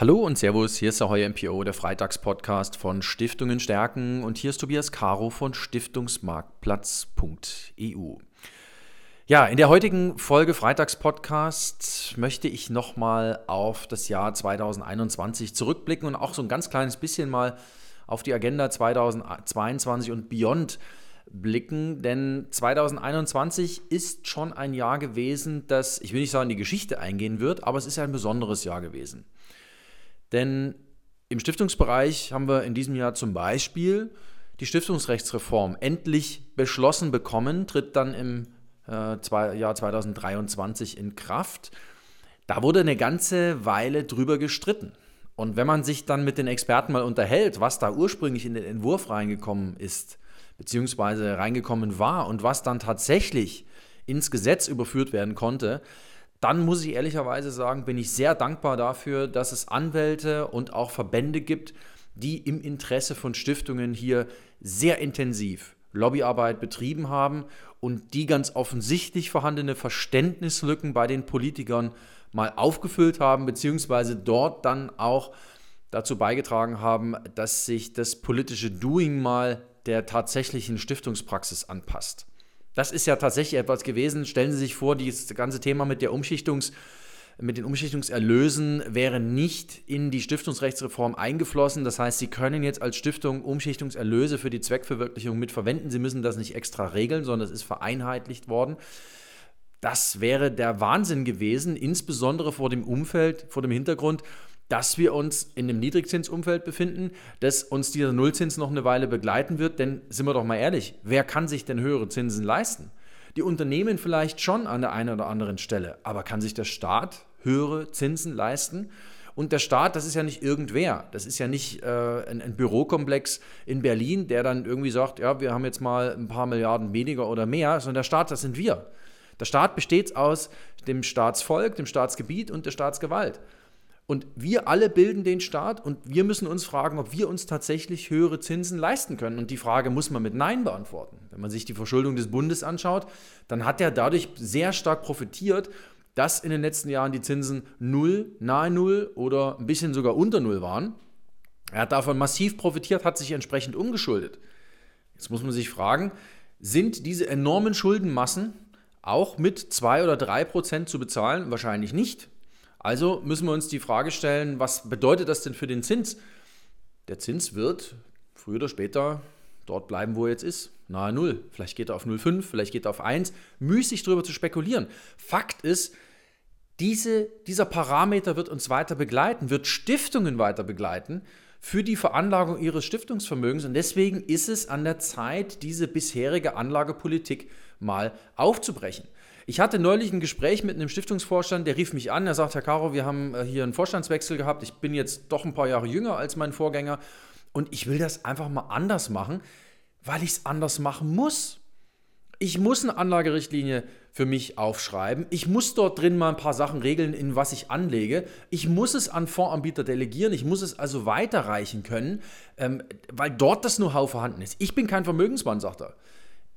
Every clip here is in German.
Hallo und Servus, hier ist der Heuer MPO, der Freitagspodcast von Stiftungen stärken und hier ist Tobias Caro von Stiftungsmarktplatz.eu. Ja, in der heutigen Folge Freitagspodcast möchte ich nochmal auf das Jahr 2021 zurückblicken und auch so ein ganz kleines bisschen mal auf die Agenda 2022 und Beyond blicken, denn 2021 ist schon ein Jahr gewesen, das, ich will nicht sagen, die Geschichte eingehen wird, aber es ist ein besonderes Jahr gewesen. Denn im Stiftungsbereich haben wir in diesem Jahr zum Beispiel die Stiftungsrechtsreform endlich beschlossen bekommen, tritt dann im äh, zwei, Jahr 2023 in Kraft. Da wurde eine ganze Weile drüber gestritten. Und wenn man sich dann mit den Experten mal unterhält, was da ursprünglich in den Entwurf reingekommen ist, beziehungsweise reingekommen war und was dann tatsächlich ins Gesetz überführt werden konnte, dann muss ich ehrlicherweise sagen, bin ich sehr dankbar dafür, dass es Anwälte und auch Verbände gibt, die im Interesse von Stiftungen hier sehr intensiv Lobbyarbeit betrieben haben und die ganz offensichtlich vorhandene Verständnislücken bei den Politikern mal aufgefüllt haben, beziehungsweise dort dann auch dazu beigetragen haben, dass sich das politische Doing mal der tatsächlichen Stiftungspraxis anpasst. Das ist ja tatsächlich etwas gewesen. Stellen Sie sich vor, dieses ganze Thema mit der Umschichtungs- mit den Umschichtungserlösen wäre nicht in die Stiftungsrechtsreform eingeflossen. Das heißt, Sie können jetzt als Stiftung Umschichtungserlöse für die Zweckverwirklichung mitverwenden. Sie müssen das nicht extra regeln, sondern es ist vereinheitlicht worden. Das wäre der Wahnsinn gewesen, insbesondere vor dem Umfeld, vor dem Hintergrund, dass wir uns in einem Niedrigzinsumfeld befinden, dass uns dieser Nullzins noch eine Weile begleiten wird. Denn sind wir doch mal ehrlich, wer kann sich denn höhere Zinsen leisten? Die Unternehmen vielleicht schon an der einen oder anderen Stelle, aber kann sich der Staat höhere Zinsen leisten? Und der Staat, das ist ja nicht irgendwer. Das ist ja nicht äh, ein, ein, Bürokomplex in Berlin, der dann irgendwie sagt, ja, wir haben jetzt mal ein paar Milliarden weniger oder mehr, sondern der Staat, das sind wir. Der Staat besteht aus dem Staatsvolk, dem Staatsgebiet und der Staatsgewalt. Und wir alle bilden den Staat und wir müssen uns fragen, ob wir uns tatsächlich höhere Zinsen leisten können. Und die Frage muss man mit Nein beantworten. Wenn man sich die Verschuldung des Bundes anschaut, dann hat er dadurch sehr stark profitiert, dass in den letzten Jahren die Zinsen null, nahe null oder ein bisschen sogar unter null waren. Er hat davon massiv profitiert, hat sich entsprechend umgeschuldet. Jetzt muss man sich fragen, sind diese enormen Schuldenmassen auch mit zwei oder drei Prozent zu bezahlen? Wahrscheinlich nicht. Also müssen wir uns die Frage stellen, was bedeutet das denn für den Zins? Der Zins wird früher oder später dort bleiben, wo er jetzt ist. Nahe Null. Vielleicht geht er auf 0,5, vielleicht geht er auf 1. Müßig darüber zu spekulieren. Fakt ist, diese, dieser Parameter wird uns weiter begleiten, wird Stiftungen weiter begleiten für die Veranlagung ihres Stiftungsvermögens. Und deswegen ist es an der Zeit, diese bisherige Anlagepolitik mal aufzubrechen. Ich hatte neulich ein Gespräch mit einem Stiftungsvorstand, der rief mich an, er sagt, Herr Caro, wir haben äh, hier einen Vorstandswechsel gehabt, ich bin jetzt doch ein paar Jahre jünger als mein Vorgänger und ich will das einfach mal anders machen, weil ich es anders machen muss. Ich muss eine Anlagerichtlinie für mich aufschreiben. Ich muss dort drin mal ein paar Sachen regeln, in was ich anlege. Ich muss es an Fondsanbieter delegieren. Ich muss es also weiterreichen können, ähm, weil dort das Know-how vorhanden ist. Ich bin kein Vermögensmann, sagt er.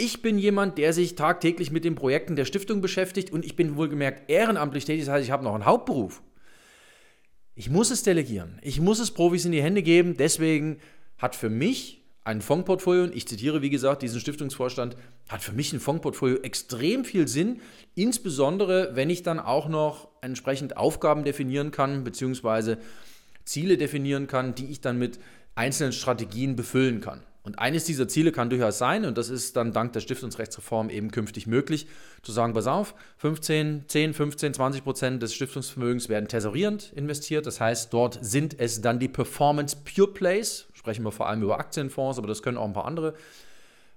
Ich bin jemand, der sich tagtäglich mit den Projekten der Stiftung beschäftigt und ich bin wohlgemerkt ehrenamtlich tätig, das heißt, ich habe noch einen Hauptberuf. Ich muss es delegieren. Ich muss es Profis in die Hände geben. Deswegen hat für mich ein Fondsportfolio, und ich zitiere wie gesagt diesen Stiftungsvorstand, hat für mich ein Fondsportfolio extrem viel Sinn, insbesondere wenn ich dann auch noch entsprechend Aufgaben definieren kann, beziehungsweise Ziele definieren kann, die ich dann mit einzelnen Strategien befüllen kann. Und eines dieser Ziele kann durchaus sein, und das ist dann dank der Stiftungsrechtsreform eben künftig möglich, zu sagen, pass auf, 15, 10, 15, 20 Prozent des Stiftungsvermögens werden tesorierend investiert. Das heißt, dort sind es dann die Performance Pure Plays. Sprechen wir vor allem über Aktienfonds, aber das können auch ein paar andere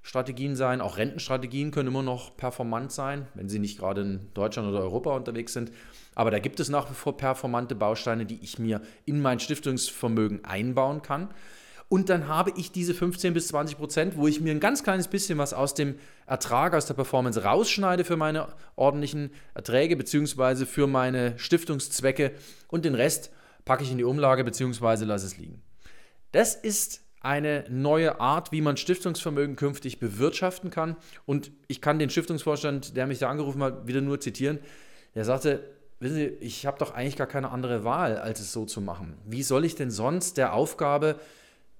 Strategien sein. Auch Rentenstrategien können immer noch performant sein, wenn sie nicht gerade in Deutschland oder Europa unterwegs sind. Aber da gibt es nach wie vor performante Bausteine, die ich mir in mein Stiftungsvermögen einbauen kann. Und dann habe ich diese 15 bis 20 Prozent, wo ich mir ein ganz kleines bisschen was aus dem Ertrag, aus der Performance rausschneide für meine ordentlichen Erträge beziehungsweise für meine Stiftungszwecke und den Rest packe ich in die Umlage beziehungsweise lasse es liegen. Das ist eine neue Art, wie man Stiftungsvermögen künftig bewirtschaften kann. Und ich kann den Stiftungsvorstand, der mich da angerufen hat, wieder nur zitieren. Der sagte, wissen Sie, ich habe doch eigentlich gar keine andere Wahl, als es so zu machen. Wie soll ich denn sonst der Aufgabe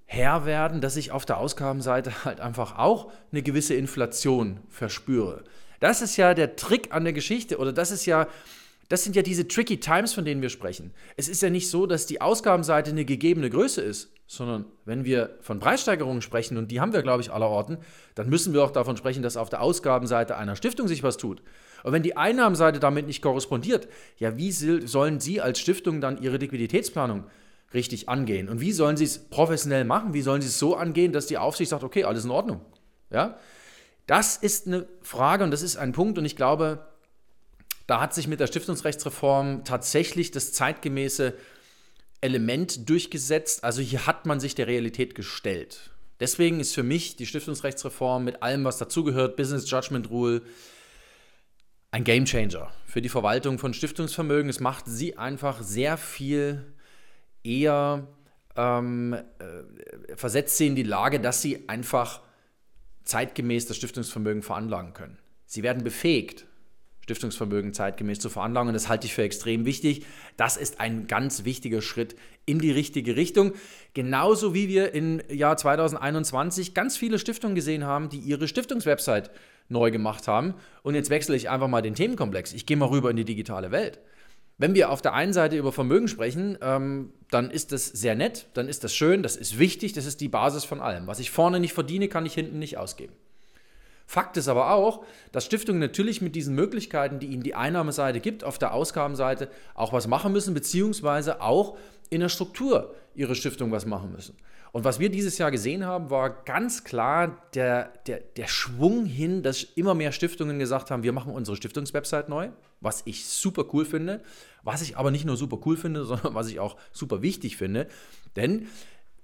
Herr werden, dass ich auf der Ausgabenseite halt einfach auch eine gewisse Inflation verspüre? Das ist ja der Trick an der Geschichte oder das ist ja, das sind ja diese tricky Times, von denen wir sprechen. Es ist ja nicht so, dass die Ausgabenseite eine gegebene Größe ist, sondern wenn wir von Preissteigerungen sprechen, und die haben wir, glaube ich, aller Orten, dann müssen wir auch davon sprechen, dass auf der Ausgabenseite einer Stiftung sich was tut. Und wenn die Einnahmenseite damit nicht korrespondiert, ja, wie sollen Sie als Stiftung dann Ihre Liquiditätsplanung richtig angehen? Und wie sollen Sie es professionell machen? Wie sollen Sie es so angehen, dass die Aufsicht sagt, okay, alles in Ordnung? Ja? Das ist eine Frage und das ist ein Punkt und ich glaube, da hat sich mit der Stiftungsrechtsreform tatsächlich das zeitgemäße Element durchgesetzt. Also hier hat man sich der Realität gestellt. Deswegen ist für mich die Stiftungsrechtsreform mit allem, was dazugehört, Business Judgment Rule, ein Gamechanger für die Verwaltung von Stiftungsvermögen. Es macht sie einfach sehr viel eher, ähm, äh, versetzt sie in die Lage, dass sie einfach zeitgemäß das Stiftungsvermögen veranlagen können. Sie werden befähigt, Stiftungsvermögen zeitgemäß zu veranlagen. Und das halte ich für extrem wichtig. Das ist ein ganz wichtiger Schritt in die richtige Richtung. Genauso wie wir im Jahr 2021 ganz viele Stiftungen gesehen haben, die ihre Stiftungswebsite neu gemacht haben. Und jetzt wechsle ich einfach mal den Themenkomplex. Ich gehe mal rüber in die digitale Welt. Wenn wir auf der einen Seite über Vermögen sprechen, ähm, dann ist das sehr nett, dann ist das schön, das ist wichtig, das ist die Basis von allem. Was ich vorne nicht verdiene, kann ich hinten nicht ausgeben. Fakt ist aber auch, dass Stiftungen natürlich mit diesen Möglichkeiten, die ihnen die Einnahmeseite gibt, auf der Ausgabenseite auch was machen müssen, beziehungsweise auch in der Struktur ihrer Stiftung was machen müssen. Und was wir dieses Jahr gesehen haben, war ganz klar der, der, der Schwung hin, dass immer mehr Stiftungen gesagt haben, wir machen unsere Stiftungswebsite neu, was ich super cool finde, was ich aber nicht nur super cool finde, sondern was ich auch super wichtig finde. Denn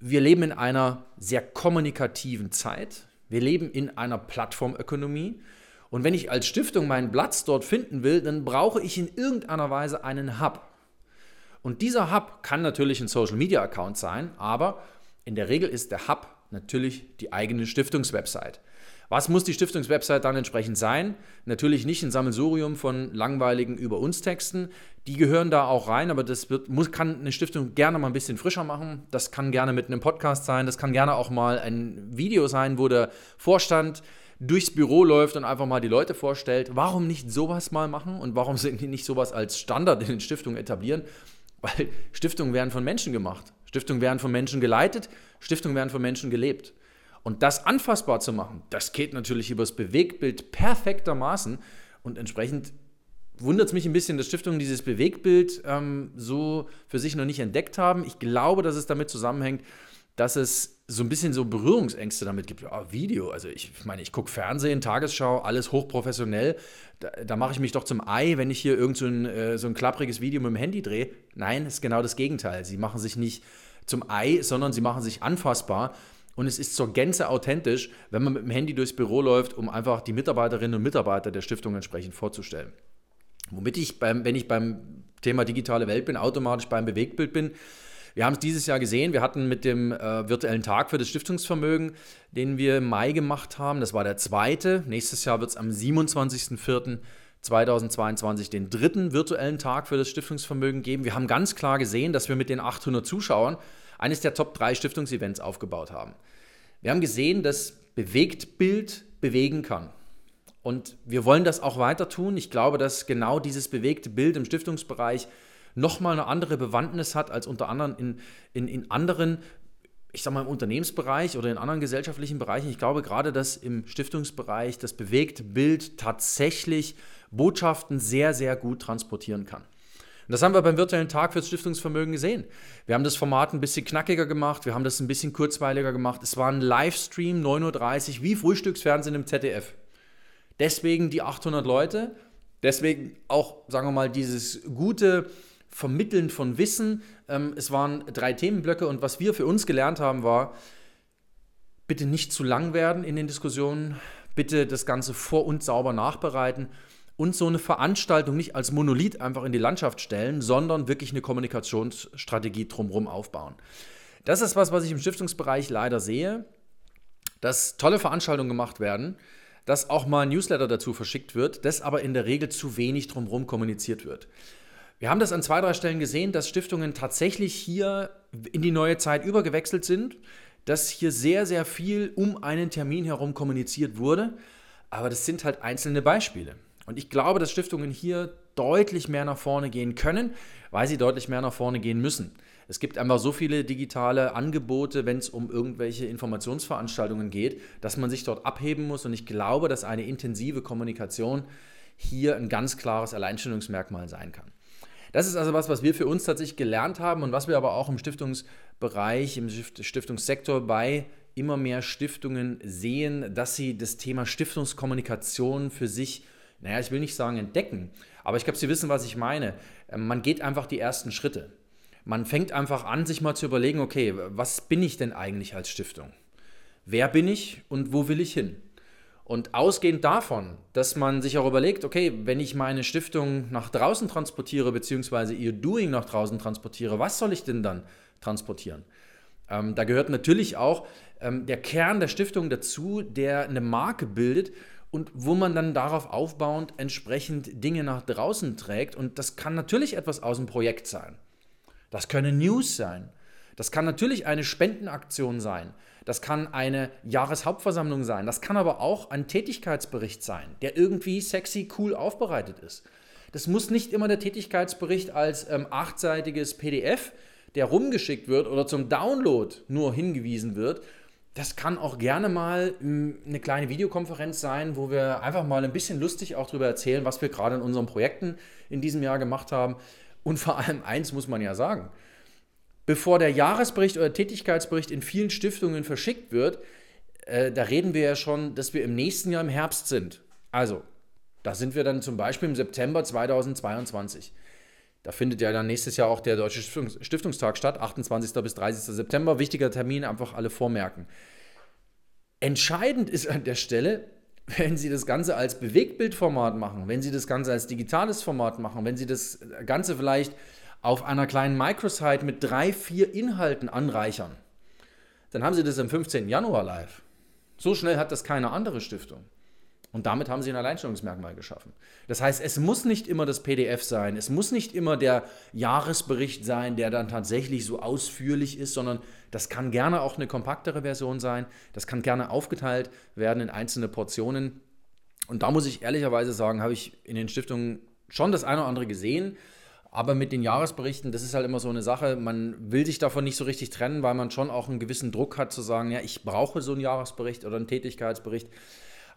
wir leben in einer sehr kommunikativen Zeit. Wir leben in einer Plattformökonomie. Und wenn ich als Stiftung meinen Platz dort finden will, dann brauche ich in irgendeiner Weise einen Hub. Und dieser Hub kann natürlich ein Social Media Account sein, aber in der Regel ist der Hub natürlich die eigene Stiftungswebsite. Was muss die Stiftungswebsite dann entsprechend sein? Natürlich nicht ein Sammelsurium von langweiligen Über uns Texten. Die gehören da auch rein, aber das wird, muss, kann eine Stiftung gerne mal ein bisschen frischer machen. Das kann gerne mit einem Podcast sein. Das kann gerne auch mal ein Video sein, wo der Vorstand durchs Büro läuft und einfach mal die Leute vorstellt. Warum nicht sowas mal machen und warum sind die nicht sowas als Standard in den Stiftungen etablieren? Weil Stiftungen werden von Menschen gemacht. Stiftungen werden von Menschen geleitet. Stiftungen werden von Menschen gelebt. Und das anfassbar zu machen, das geht natürlich übers Bewegtbild perfektermaßen und entsprechend wundert es mich ein bisschen, dass Stiftungen dieses Bewegtbild ähm, so für sich noch nicht entdeckt haben. Ich glaube, dass es damit zusammenhängt, dass es so ein bisschen so Berührungsängste damit gibt. Oh, Video, also ich meine, ich gucke Fernsehen, Tagesschau, alles hochprofessionell. Da, da mache ich mich doch zum Ei, wenn ich hier irgend so ein, äh, so ein klappriges Video mit dem Handy drehe. Nein, ist genau das Gegenteil. Sie machen sich nicht zum Ei, sondern sie machen sich anfassbar. Und es ist zur Gänze authentisch, wenn man mit dem Handy durchs Büro läuft, um einfach die Mitarbeiterinnen und Mitarbeiter der Stiftung entsprechend vorzustellen. Womit ich, beim, wenn ich beim Thema digitale Welt bin, automatisch beim Bewegtbild bin. Wir haben es dieses Jahr gesehen. Wir hatten mit dem äh, virtuellen Tag für das Stiftungsvermögen, den wir im Mai gemacht haben, das war der zweite. Nächstes Jahr wird es am 27.04.2022 den dritten virtuellen Tag für das Stiftungsvermögen geben. Wir haben ganz klar gesehen, dass wir mit den 800 Zuschauern eines der Top 3 Stiftungsevents aufgebaut haben. Wir haben gesehen, dass Bewegtbild bewegen kann. Und wir wollen das auch weiter tun. Ich glaube, dass genau dieses bewegte Bild im Stiftungsbereich nochmal eine andere Bewandtnis hat als unter anderem in, in, in anderen, ich sage mal im Unternehmensbereich oder in anderen gesellschaftlichen Bereichen. Ich glaube gerade, dass im Stiftungsbereich das bewegte Bild tatsächlich Botschaften sehr, sehr gut transportieren kann. Und das haben wir beim virtuellen Tag fürs Stiftungsvermögen gesehen. Wir haben das Format ein bisschen knackiger gemacht, wir haben das ein bisschen kurzweiliger gemacht. Es war ein Livestream, 9.30 Uhr, wie Frühstücksfernsehen im ZDF. Deswegen die 800 Leute, deswegen auch, sagen wir mal, dieses gute Vermitteln von Wissen. Ähm, es waren drei Themenblöcke und was wir für uns gelernt haben, war, bitte nicht zu lang werden in den Diskussionen, bitte das Ganze vor und sauber nachbereiten und so eine Veranstaltung nicht als Monolith einfach in die Landschaft stellen, sondern wirklich eine Kommunikationsstrategie drumherum aufbauen. Das ist was, was ich im Stiftungsbereich leider sehe, dass tolle Veranstaltungen gemacht werden, dass auch mal ein Newsletter dazu verschickt wird, das aber in der Regel zu wenig drumherum kommuniziert wird. Wir haben das an zwei, drei Stellen gesehen, dass Stiftungen tatsächlich hier in die neue Zeit übergewechselt sind, dass hier sehr, sehr viel um einen Termin herum kommuniziert wurde. Aber das sind halt einzelne Beispiele. Und ich glaube, dass Stiftungen hier deutlich mehr nach vorne gehen können, weil sie deutlich mehr nach vorne gehen müssen. Es gibt einfach so viele digitale Angebote, wenn es um irgendwelche Informationsveranstaltungen geht, dass man sich dort abheben muss. Und ich glaube, dass eine intensive Kommunikation hier ein ganz klares Alleinstellungsmerkmal sein kann. Das ist also was, was wir für uns tatsächlich gelernt haben und was wir aber auch im Stiftungsbereich, im Stiftungssektor bei immer mehr Stiftungen sehen, dass sie das Thema Stiftungskommunikation für sich, naja, ich will nicht sagen entdecken, aber ich glaube, Sie wissen, was ich meine. Ähm, man geht einfach die ersten Schritte. Man fängt einfach an, sich mal zu überlegen, okay, was bin ich denn eigentlich als Stiftung? Wer bin ich und wo will ich hin? Und ausgehend davon, dass man sich auch überlegt, okay, wenn ich meine Stiftung nach draußen transportiere, beziehungsweise ihr Doing nach draußen transportiere, was soll ich denn dann transportieren? Ähm, da gehört natürlich auch ähm, der Kern der Stiftung dazu, der eine Marke bildet und wo man dann darauf aufbauend entsprechend Dinge nach draußen trägt. Und das kann natürlich etwas aus dem Projekt sein. Das können News sein. Das kann natürlich eine Spendenaktion sein. Das kann eine Jahreshauptversammlung sein. Das kann aber auch ein Tätigkeitsbericht sein, der irgendwie sexy, cool aufbereitet ist. Das muss nicht immer der Tätigkeitsbericht als ähm, achtseitiges PDF, der rumgeschickt wird oder zum Download nur hingewiesen wird. Das kann auch gerne mal ähm, eine kleine Videokonferenz sein, wo wir einfach mal ein bisschen lustig auch darüber erzählen, was wir gerade in unseren Projekten in diesem Jahr gemacht haben. Und vor allem eins muss man ja sagen bevor der Jahresbericht oder Tätigkeitsbericht in vielen Stiftungen verschickt wird, äh, da reden wir ja schon, dass wir im nächsten Jahr im Herbst sind. Also, da sind wir dann zum Beispiel im September 2022. Da findet ja dann nächstes Jahr auch der Deutsche Stiftungs Stiftungstag statt, 28. bis 30. September. Wichtiger Termin, einfach alle vormerken. Entscheidend ist an der Stelle, wenn Sie das Ganze als Bewegtbildformat machen, wenn Sie das Ganze als digitales Format machen, wenn Sie das Ganze vielleicht auf einer kleinen Microsite mit drei, vier Inhalten anreichern, dann haben Sie das am 15. Januar live. So schnell hat das keine andere Stiftung. Und damit haben sie ein Alleinstellungsmerkmal geschaffen. Das heißt, es muss nicht immer das PDF sein, es muss nicht immer der Jahresbericht sein, der dann tatsächlich so ausführlich ist, sondern das kann gerne auch eine kompaktere Version sein, das kann gerne aufgeteilt werden in einzelne Portionen. Und da muss ich ehrlicherweise sagen, habe ich in den Stiftungen schon das eine oder andere gesehen, aber mit den Jahresberichten, das ist halt immer so eine Sache, man will sich davon nicht so richtig trennen, weil man schon auch einen gewissen Druck hat zu sagen, ja, ich brauche so einen Jahresbericht oder einen Tätigkeitsbericht.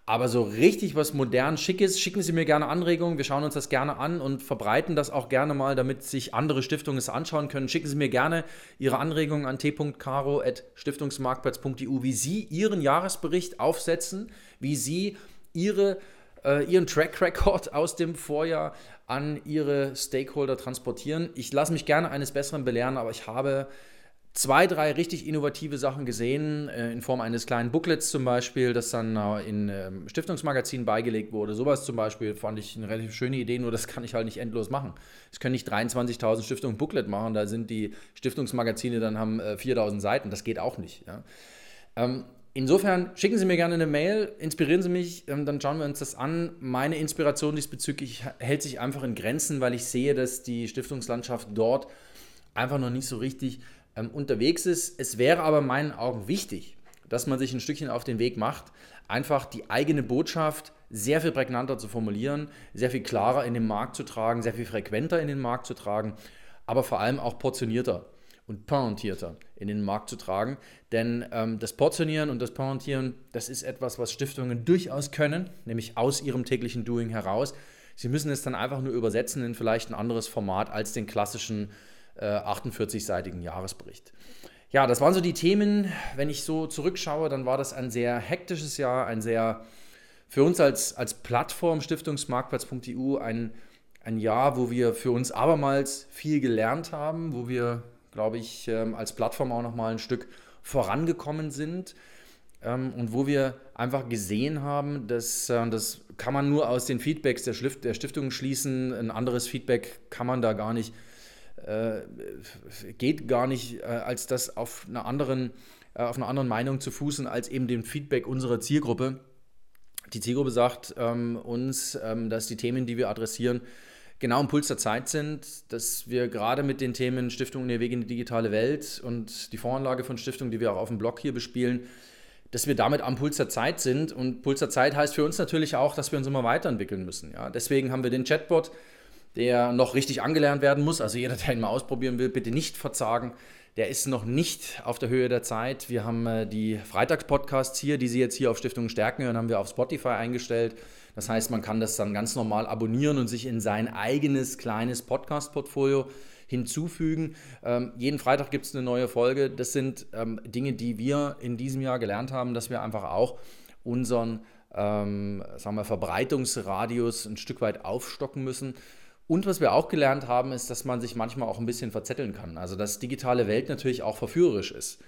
Aber so richtig was modern, schickes, schicken Sie mir gerne Anregungen. Wir schauen uns das gerne an und verbreiten das auch gerne mal, damit sich andere Stiftungen es anschauen können. Schicken Sie mir gerne Ihre Anregungen an t.caro.stiftungsmarktplatz.eu, wie Sie Ihren Jahresbericht aufsetzen, wie Sie Ihre äh, ihren Track Record aus dem Vorjahr an ihre Stakeholder transportieren. Ich lasse mich gerne eines Besseren belehren, aber ich habe zwei, drei richtig innovative Sachen gesehen, äh, in Form eines kleinen Booklets zum Beispiel, das dann äh, in ähm, Stiftungsmagazinen beigelegt wurde. Sowas zum Beispiel fand ich eine relativ schöne Idee, nur das kann ich halt nicht endlos machen. Es können nicht 23.000 Stiftungen Booklet machen, da sind die Stiftungsmagazine dann haben 4.000 Seiten, das geht auch nicht. Ja. Ähm, Insofern schicken Sie mir gerne eine Mail, inspirieren Sie mich, ähm, dann schauen wir uns das an. Meine Inspiration diesbezüglich hält sich einfach in Grenzen, weil ich sehe, dass die Stiftungslandschaft dort einfach noch nicht so richtig ähm, unterwegs ist. Es wäre aber in meinen Augen wichtig, dass man sich ein Stückchen auf den Weg macht, einfach die eigene Botschaft sehr viel prägnanter zu formulieren, sehr viel klarer in den Markt zu tragen, sehr viel frequenter in den Markt zu tragen, aber vor allem auch portionierter und pointierter in den Markt zu tragen. Denn ähm, das Portionieren und das Pointieren, das ist etwas, was Stiftungen durchaus können, nämlich aus ihrem täglichen Doing heraus. Sie müssen es dann einfach nur übersetzen in vielleicht ein anderes Format als den klassischen äh, 48-seitigen Jahresbericht. Ja, das waren so die Themen. Wenn ich so zurückschaue, dann war das ein sehr hektisches Jahr, ein sehr für uns als, als Plattform Stiftungsmarktplatz.eu ein, ein Jahr, wo wir für uns abermals viel gelernt haben, wo wir glaube ich, ähm, als Plattform auch nochmal ein Stück vorangekommen sind ähm, und wo wir einfach gesehen haben, dass äh, das kann man nur aus den Feedbacks der, Schlift, der Stiftung schließen. Ein anderes Feedback kann man da gar nicht, äh, geht gar nicht, äh, als das auf einer anderen, auf einer anderen Meinung zu fußen, als eben dem Feedback unserer Zielgruppe. Die Zielgruppe sagt ähm, uns, ähm, dass die Themen, die wir adressieren, genau im Puls der Zeit sind, dass wir gerade mit den Themen Stiftung der Weg in die digitale Welt und die Voranlage von Stiftung, die wir auch auf dem Blog hier bespielen, dass wir damit am Puls der Zeit sind. Und Puls der Zeit heißt für uns natürlich auch, dass wir uns immer weiterentwickeln müssen. Ja? Deswegen haben wir den Chatbot, der noch richtig angelernt werden muss. Also jeder, der ihn mal ausprobieren will, bitte nicht verzagen. Der ist noch nicht auf der Höhe der Zeit. Wir haben äh, die Freitagspodcasts hier, die Sie jetzt hier auf Stiftung Stärken hören, haben wir auf Spotify eingestellt. Das heißt, man kann das dann ganz normal abonnieren und sich in sein eigenes kleines Podcast-Portfolio hinzufügen. Ähm, jeden Freitag gibt es eine neue Folge. Das sind ähm, Dinge, die wir in diesem Jahr gelernt haben, dass wir einfach auch unseren ähm, sagen wir, Verbreitungsradius ein Stück weit aufstocken müssen. Und was wir auch gelernt haben, ist, dass man sich manchmal auch ein bisschen verzetteln kann. Also dass digitale Welt natürlich auch verführerisch ist.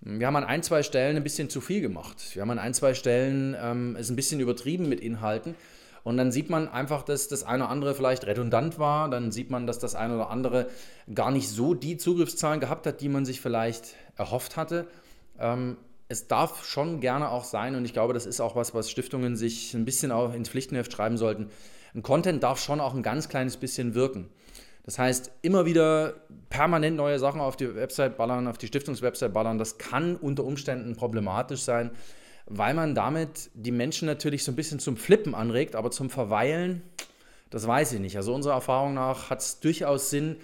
Wir haben an ein, zwei Stellen ein bisschen zu viel gemacht. Wir haben an ein, zwei Stellen ähm, es ein bisschen übertrieben mit Inhalten. Und dann sieht man einfach, dass das eine oder andere vielleicht redundant war. Dann sieht man, dass das eine oder andere gar nicht so die Zugriffszahlen gehabt hat, die man sich vielleicht erhofft hatte. Ähm, es darf schon gerne auch sein, und ich glaube, das ist auch was, was Stiftungen sich ein bisschen auch ins Pflichtenheft schreiben sollten. Ein Content darf schon auch ein ganz kleines bisschen wirken. Das heißt, immer wieder permanent neue Sachen auf die Website ballern, auf die Stiftungswebsite ballern, das kann unter Umständen problematisch sein, weil man damit die Menschen natürlich so ein bisschen zum Flippen anregt, aber zum Verweilen, das weiß ich nicht. Also unserer Erfahrung nach hat es durchaus Sinn,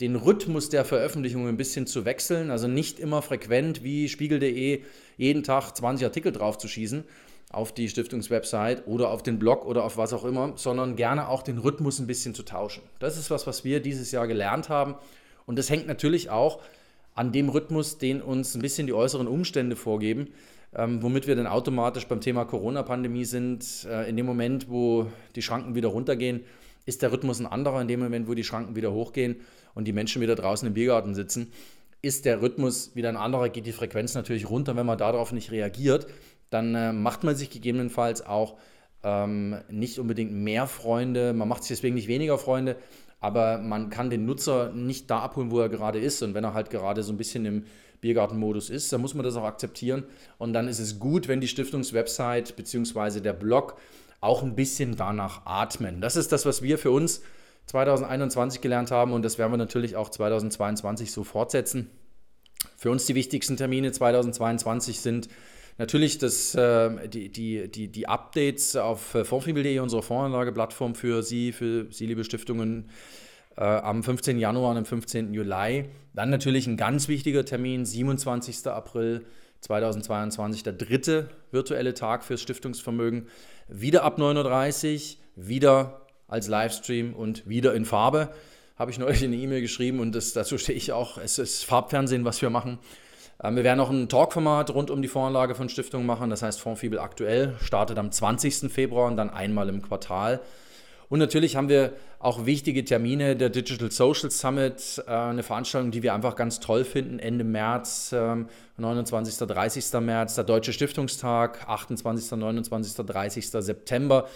den Rhythmus der Veröffentlichung ein bisschen zu wechseln, also nicht immer frequent wie spiegel.de jeden Tag 20 Artikel draufzuschießen, auf die Stiftungswebsite oder auf den Blog oder auf was auch immer, sondern gerne auch den Rhythmus ein bisschen zu tauschen. Das ist was, was wir dieses Jahr gelernt haben. Und das hängt natürlich auch an dem Rhythmus, den uns ein bisschen die äußeren Umstände vorgeben, ähm, womit wir dann automatisch beim Thema Corona-Pandemie sind. Äh, in dem Moment, wo die Schranken wieder runtergehen, ist der Rhythmus ein anderer. In dem Moment, wo die Schranken wieder hochgehen und die Menschen wieder draußen im Biergarten sitzen, ist der Rhythmus wieder ein anderer, geht die Frequenz natürlich runter, wenn man darauf nicht reagiert dann äh, macht man sich gegebenenfalls auch ähm, nicht unbedingt mehr Freunde, man macht sich deswegen nicht weniger Freunde, aber man kann den Nutzer nicht da abholen, wo er gerade ist. Und wenn er halt gerade so ein bisschen im Biergartenmodus ist, dann muss man das auch akzeptieren. Und dann ist es gut, wenn die Stiftungswebsite bzw. der Blog auch ein bisschen danach atmen. Das ist das, was wir für uns 2021 gelernt haben und das werden wir natürlich auch 2022 so fortsetzen. Für uns die wichtigsten Termine 2022 sind Natürlich das, äh, die, die, die, die Updates auf äh, fondsfibel.de, unserer Fondsanlageplattform für Sie, für Sie, liebe Stiftungen, äh, am 15. Januar und am 15. Juli. Dann natürlich ein ganz wichtiger Termin, 27. April 2022, der dritte virtuelle Tag fürs Stiftungsvermögen. Wieder ab 9.30 Uhr, wieder als Livestream und wieder in Farbe. Habe ich neulich eine E-Mail geschrieben und das, dazu stehe ich auch. Es ist Farbfernsehen, was wir machen. Ähm, wir werden noch ein Talkformat rund um die Voranlage von Stiftungen machen. Das heißt, Fondsfibel aktuell startet am 20. Februar und dann einmal im Quartal. Und natürlich haben wir auch wichtige Termine, der Digital Social Summit, äh, eine Veranstaltung, die wir einfach ganz toll finden, Ende März, 29. Ähm, 30. März, der Deutsche Stiftungstag, 28. 29. 30. September.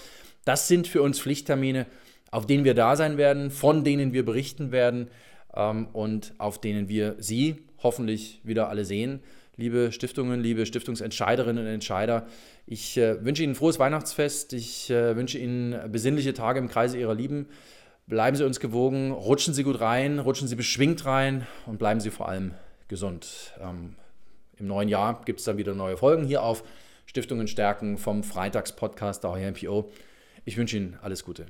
Das sind für uns Pflichttermine, auf denen wir da sein werden, von denen wir berichten werden ähm, und auf denen wir Sie hoffentlich wieder alle sehen. Liebe Stiftungen, liebe Stiftungsentscheiderinnen und Entscheider, ich äh, wünsche Ihnen ein frohes Weihnachtsfest. Ich äh, wünsche Ihnen besinnliche Tage im Kreise Ihrer Lieben. Bleiben Sie uns gewogen, rutschen Sie gut rein, rutschen Sie beschwingt rein und bleiben Sie vor allem gesund. Ähm, Im neuen Jahr gibt es dann wieder neue Folgen hier auf Stiftungen stärken vom Freitagspodcast der HMPO. Ich wünsche Ihnen alles Gute.